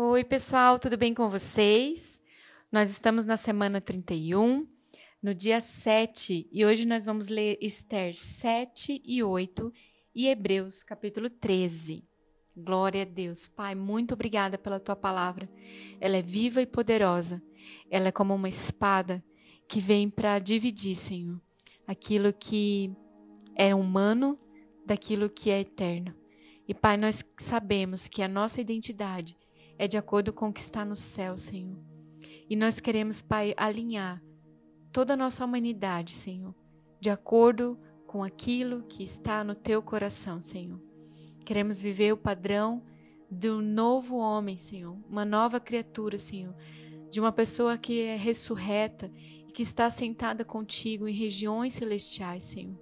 Oi, pessoal, tudo bem com vocês? Nós estamos na semana 31, no dia 7, e hoje nós vamos ler Esther 7 e 8 e Hebreus capítulo 13. Glória a Deus. Pai, muito obrigada pela tua palavra. Ela é viva e poderosa. Ela é como uma espada que vem para dividir, Senhor, aquilo que é humano daquilo que é eterno. E Pai, nós sabemos que a nossa identidade é de acordo com o que está no céu, Senhor. E nós queremos, Pai, alinhar toda a nossa humanidade, Senhor, de acordo com aquilo que está no teu coração, Senhor. Queremos viver o padrão do novo homem, Senhor, uma nova criatura, Senhor, de uma pessoa que é ressurreta e que está sentada contigo em regiões celestiais, Senhor.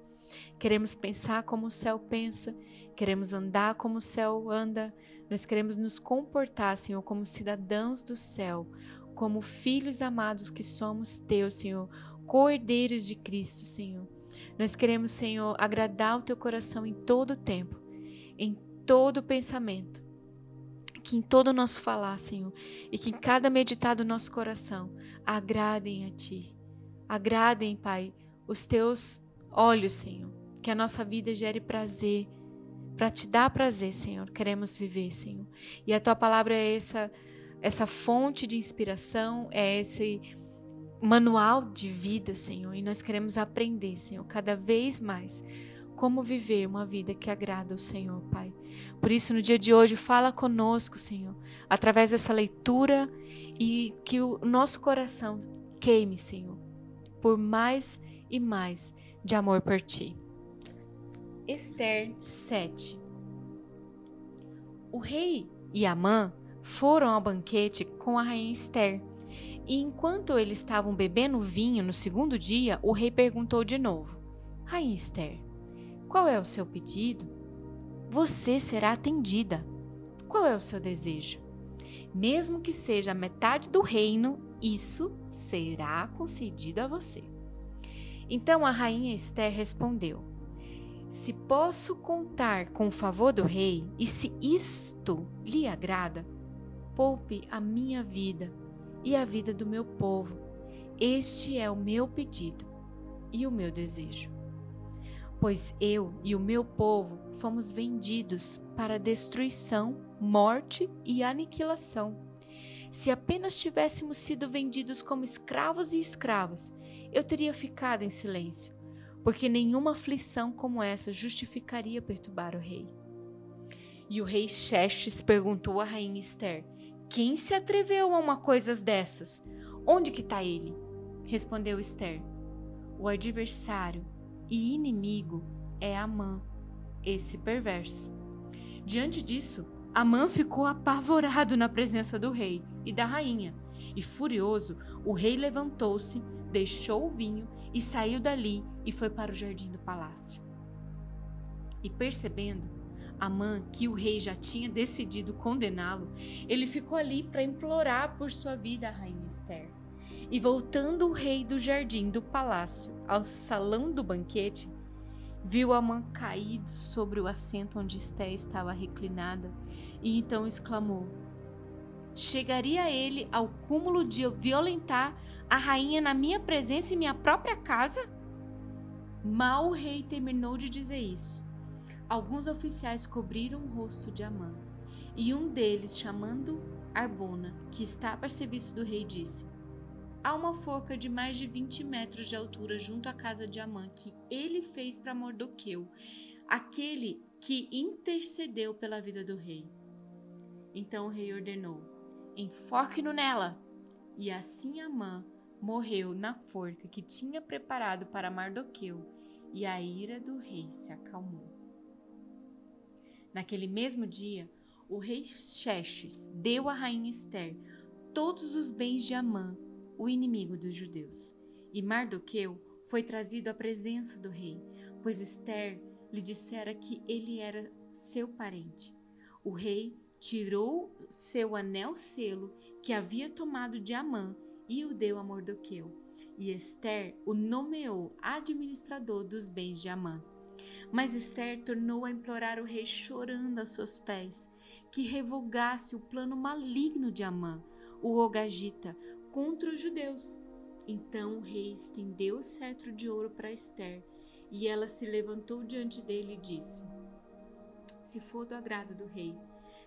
Queremos pensar como o céu pensa, queremos andar como o céu anda, nós queremos nos comportar, Senhor, como cidadãos do céu, como filhos amados que somos teus, Senhor, cordeiros de Cristo, Senhor. Nós queremos, Senhor, agradar o teu coração em todo o tempo, em todo o pensamento, que em todo o nosso falar, Senhor, e que em cada meditar do nosso coração agradem a Ti. Agradem, Pai, os teus olhos, Senhor. Que a nossa vida gere prazer, para te dar prazer, Senhor. Queremos viver, Senhor. E a tua palavra é essa essa fonte de inspiração, é esse manual de vida, Senhor. E nós queremos aprender, Senhor, cada vez mais como viver uma vida que agrada ao Senhor, Pai. Por isso, no dia de hoje, fala conosco, Senhor, através dessa leitura e que o nosso coração queime, Senhor, por mais e mais de amor por Ti. Esther 7 O rei e Amã foram ao banquete com a rainha Esther. E enquanto eles estavam bebendo vinho no segundo dia, o rei perguntou de novo: Rainha Esther, qual é o seu pedido? Você será atendida. Qual é o seu desejo? Mesmo que seja metade do reino, isso será concedido a você. Então a rainha Esther respondeu: se posso contar com o favor do rei, e se isto lhe agrada, poupe a minha vida e a vida do meu povo. Este é o meu pedido e o meu desejo. Pois eu e o meu povo fomos vendidos para destruição, morte e aniquilação. Se apenas tivéssemos sido vendidos como escravos e escravas, eu teria ficado em silêncio porque nenhuma aflição como essa justificaria perturbar o rei. E o rei Xerxes perguntou à rainha Esther: Quem se atreveu a uma coisa dessas? Onde que está ele? Respondeu Esther: O adversário e inimigo é Amã, esse perverso. Diante disso, Amã ficou apavorado na presença do rei e da rainha, e furioso, o rei levantou-se, deixou o vinho e saiu dali e foi para o jardim do palácio. E percebendo Amã que o rei já tinha decidido condená-lo, ele ficou ali para implorar por sua vida a rainha Esther. E voltando o rei do jardim do palácio ao salão do banquete, viu Amã caído sobre o assento onde Esther estava reclinada e então exclamou: Chegaria ele ao cúmulo de violentar a rainha na minha presença em minha própria casa? Mal o rei terminou de dizer isso. Alguns oficiais cobriram o rosto de Amã, e um deles, chamando Arbona, que estava a serviço do rei, disse: Há uma forca de mais de 20 metros de altura junto à casa de Amã que ele fez para Mordoqueu, aquele que intercedeu pela vida do rei. Então o rei ordenou: Enforque-no nela! E assim Amã morreu na forca que tinha preparado para Mardoqueu, e a ira do rei se acalmou. Naquele mesmo dia, o rei Xerxes deu à rainha Esther todos os bens de Amã, o inimigo dos judeus. E Mardoqueu foi trazido à presença do rei, pois Esther lhe dissera que ele era seu parente. O rei tirou seu anel selo que havia tomado de Amã e o deu a Mordoqueu. E Esther o nomeou administrador dos bens de Amã. Mas Esther tornou a implorar o rei chorando aos seus pés, que revogasse o plano maligno de Amã, o Ogagita, contra os judeus. Então o rei estendeu o cetro de ouro para Esther, e ela se levantou diante dele e disse: Se for do agrado do rei,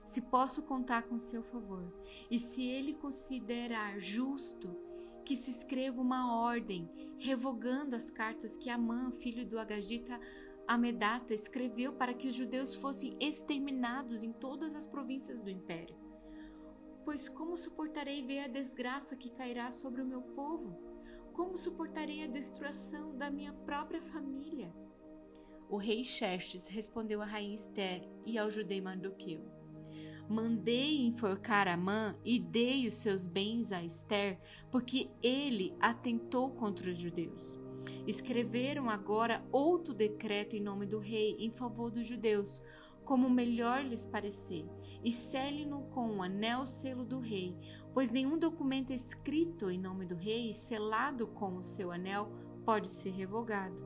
se posso contar com seu favor, e se ele considerar justo que se escreva uma ordem revogando as cartas que Amã, filho do Agagita Amedata, escreveu para que os judeus fossem exterminados em todas as províncias do império. Pois como suportarei ver a desgraça que cairá sobre o meu povo? Como suportarei a destruição da minha própria família? O rei Xerxes respondeu a rainha Esther e ao judeu Mardoqueu: Mandei enforcar Amã e dei os seus bens a Esther, porque ele atentou contra os judeus. Escreveram agora outro decreto em nome do rei em favor dos judeus, como melhor lhes parecer, e sele-no com o anel selo do rei, pois nenhum documento escrito em nome do rei, selado com o seu anel, pode ser revogado.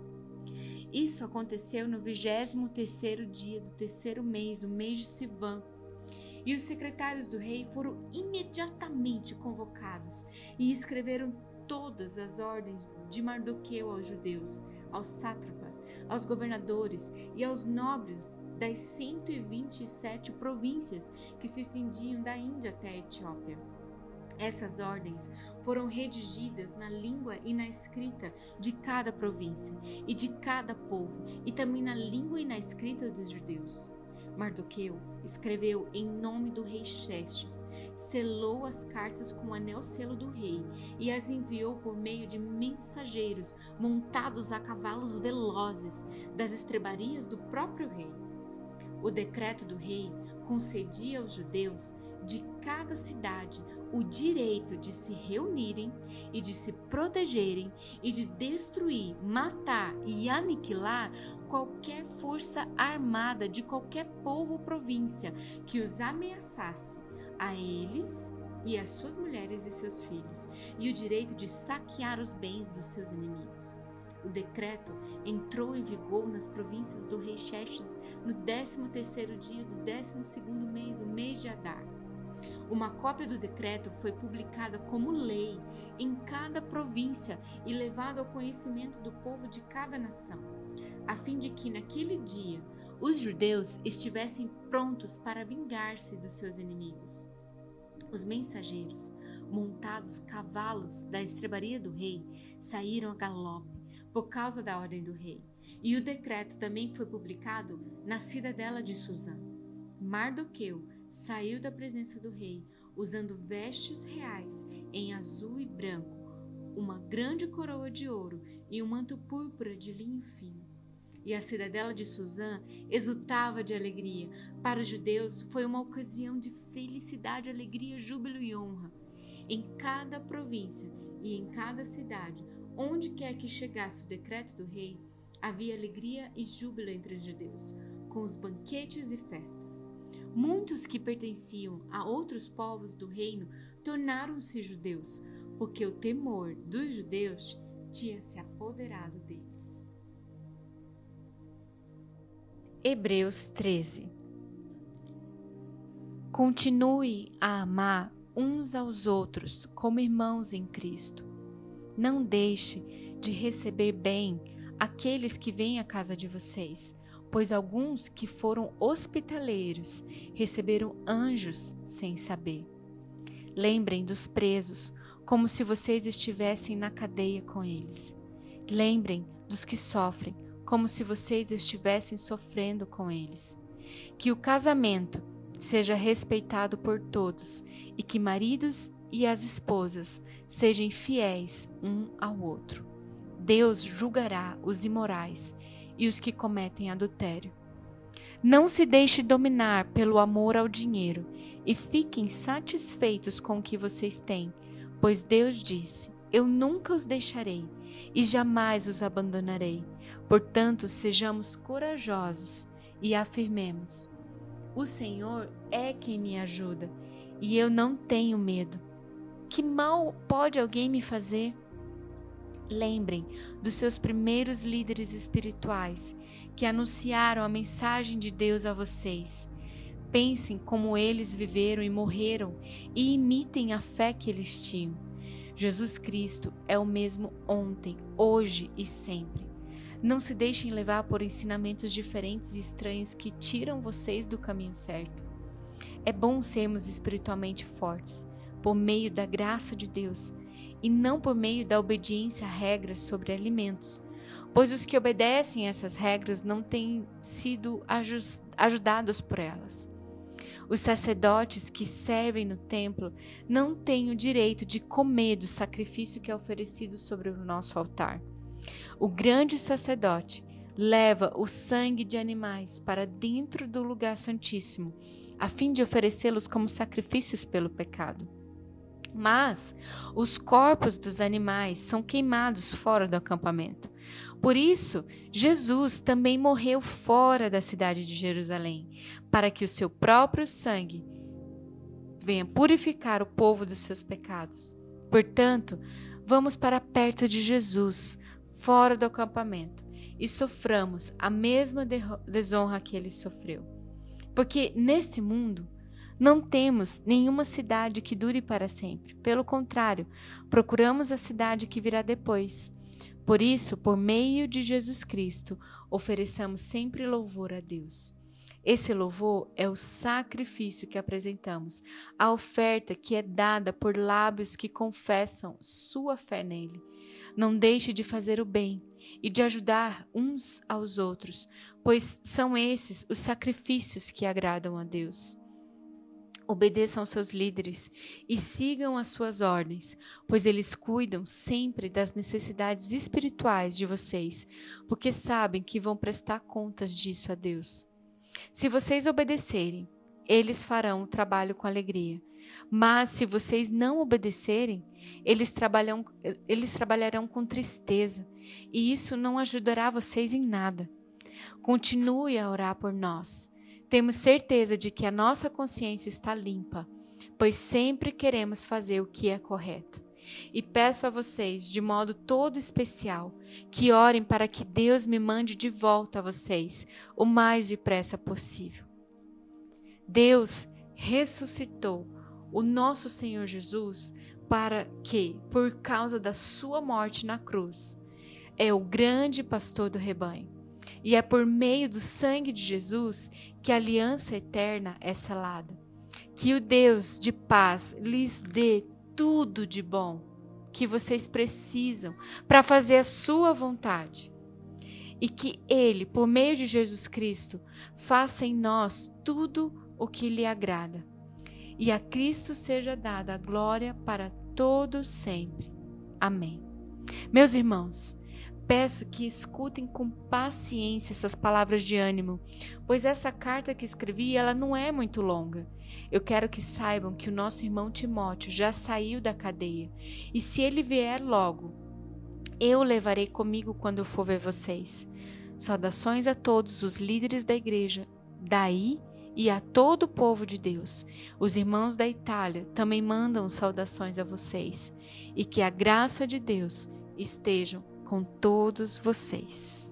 Isso aconteceu no vigésimo terceiro dia do terceiro mês, o mês de Sivan, e os secretários do rei foram imediatamente convocados e escreveram todas as ordens de Mardoqueu aos judeus, aos sátrapas, aos governadores e aos nobres das 127 províncias que se estendiam da Índia até a Etiópia. Essas ordens foram redigidas na língua e na escrita de cada província e de cada povo, e também na língua e na escrita dos judeus. Mardoqueu escreveu em nome do rei Xerxes, selou as cartas com o anel selo do rei e as enviou por meio de mensageiros montados a cavalos velozes das estrebarias do próprio rei. O decreto do rei concedia aos judeus de cada cidade o direito de se reunirem e de se protegerem e de destruir, matar e aniquilar qualquer força armada de qualquer povo ou província que os ameaçasse a eles e às suas mulheres e seus filhos, e o direito de saquear os bens dos seus inimigos. O decreto entrou em vigor nas províncias do rei Xerxes no 13 terceiro dia do 12 segundo mês, o mês de Adar. Uma cópia do decreto foi publicada como lei em cada província e levada ao conhecimento do povo de cada nação, a fim de que naquele dia os judeus estivessem prontos para vingar-se dos seus inimigos. Os mensageiros, montados cavalos da estrebaria do rei, saíram a galope por causa da ordem do rei. E o decreto também foi publicado na cidadela de Suzã. Mardoqueu saiu da presença do rei, usando vestes reais em azul e branco, uma grande coroa de ouro e um manto púrpura de linho fino. E a cidadela de Suzã exultava de alegria. Para os judeus foi uma ocasião de felicidade, alegria, júbilo e honra. Em cada província e em cada cidade, onde quer que chegasse o decreto do rei, havia alegria e júbilo entre os judeus, com os banquetes e festas. Muitos que pertenciam a outros povos do reino tornaram-se judeus, porque o temor dos judeus tinha se apoderado deles. Hebreus 13 Continue a amar uns aos outros como irmãos em Cristo. Não deixe de receber bem aqueles que vêm à casa de vocês pois alguns que foram hospitaleiros receberam anjos sem saber. Lembrem dos presos, como se vocês estivessem na cadeia com eles. Lembrem dos que sofrem, como se vocês estivessem sofrendo com eles. Que o casamento seja respeitado por todos e que maridos e as esposas sejam fiéis um ao outro. Deus julgará os imorais e os que cometem adultério. Não se deixe dominar pelo amor ao dinheiro e fiquem satisfeitos com o que vocês têm, pois Deus disse: Eu nunca os deixarei e jamais os abandonarei. Portanto, sejamos corajosos e afirmemos: O Senhor é quem me ajuda e eu não tenho medo. Que mal pode alguém me fazer? Lembrem dos seus primeiros líderes espirituais que anunciaram a mensagem de Deus a vocês. Pensem como eles viveram e morreram e imitem a fé que eles tinham. Jesus Cristo é o mesmo ontem, hoje e sempre. Não se deixem levar por ensinamentos diferentes e estranhos que tiram vocês do caminho certo. É bom sermos espiritualmente fortes, por meio da graça de Deus, e não por meio da obediência a regras sobre alimentos, pois os que obedecem a essas regras não têm sido ajudados por elas. Os sacerdotes que servem no templo não têm o direito de comer do sacrifício que é oferecido sobre o nosso altar. O grande sacerdote leva o sangue de animais para dentro do lugar santíssimo, a fim de oferecê-los como sacrifícios pelo pecado. Mas os corpos dos animais são queimados fora do acampamento. Por isso, Jesus também morreu fora da cidade de Jerusalém, para que o seu próprio sangue venha purificar o povo dos seus pecados. Portanto, vamos para perto de Jesus, fora do acampamento, e soframos a mesma desonra que ele sofreu. Porque nesse mundo não temos nenhuma cidade que dure para sempre. Pelo contrário, procuramos a cidade que virá depois. Por isso, por meio de Jesus Cristo, ofereçamos sempre louvor a Deus. Esse louvor é o sacrifício que apresentamos, a oferta que é dada por lábios que confessam sua fé nele. Não deixe de fazer o bem e de ajudar uns aos outros, pois são esses os sacrifícios que agradam a Deus. Obedeçam seus líderes e sigam as suas ordens, pois eles cuidam sempre das necessidades espirituais de vocês, porque sabem que vão prestar contas disso a Deus. Se vocês obedecerem, eles farão o trabalho com alegria. Mas se vocês não obedecerem, eles, trabalham, eles trabalharão com tristeza, e isso não ajudará vocês em nada. Continue a orar por nós temos certeza de que a nossa consciência está limpa, pois sempre queremos fazer o que é correto. E peço a vocês, de modo todo especial, que orem para que Deus me mande de volta a vocês o mais depressa possível. Deus ressuscitou o nosso Senhor Jesus para que, por causa da sua morte na cruz, é o grande pastor do rebanho e é por meio do sangue de Jesus que a aliança eterna é selada. Que o Deus de paz lhes dê tudo de bom que vocês precisam para fazer a sua vontade. E que Ele, por meio de Jesus Cristo, faça em nós tudo o que lhe agrada. E a Cristo seja dada a glória para todos sempre. Amém. Meus irmãos, Peço que escutem com paciência essas palavras de ânimo, pois essa carta que escrevi, ela não é muito longa. Eu quero que saibam que o nosso irmão Timóteo já saiu da cadeia, e se ele vier logo, eu o levarei comigo quando eu for ver vocês. Saudações a todos os líderes da igreja daí e a todo o povo de Deus. Os irmãos da Itália também mandam saudações a vocês, e que a graça de Deus estejam com todos vocês.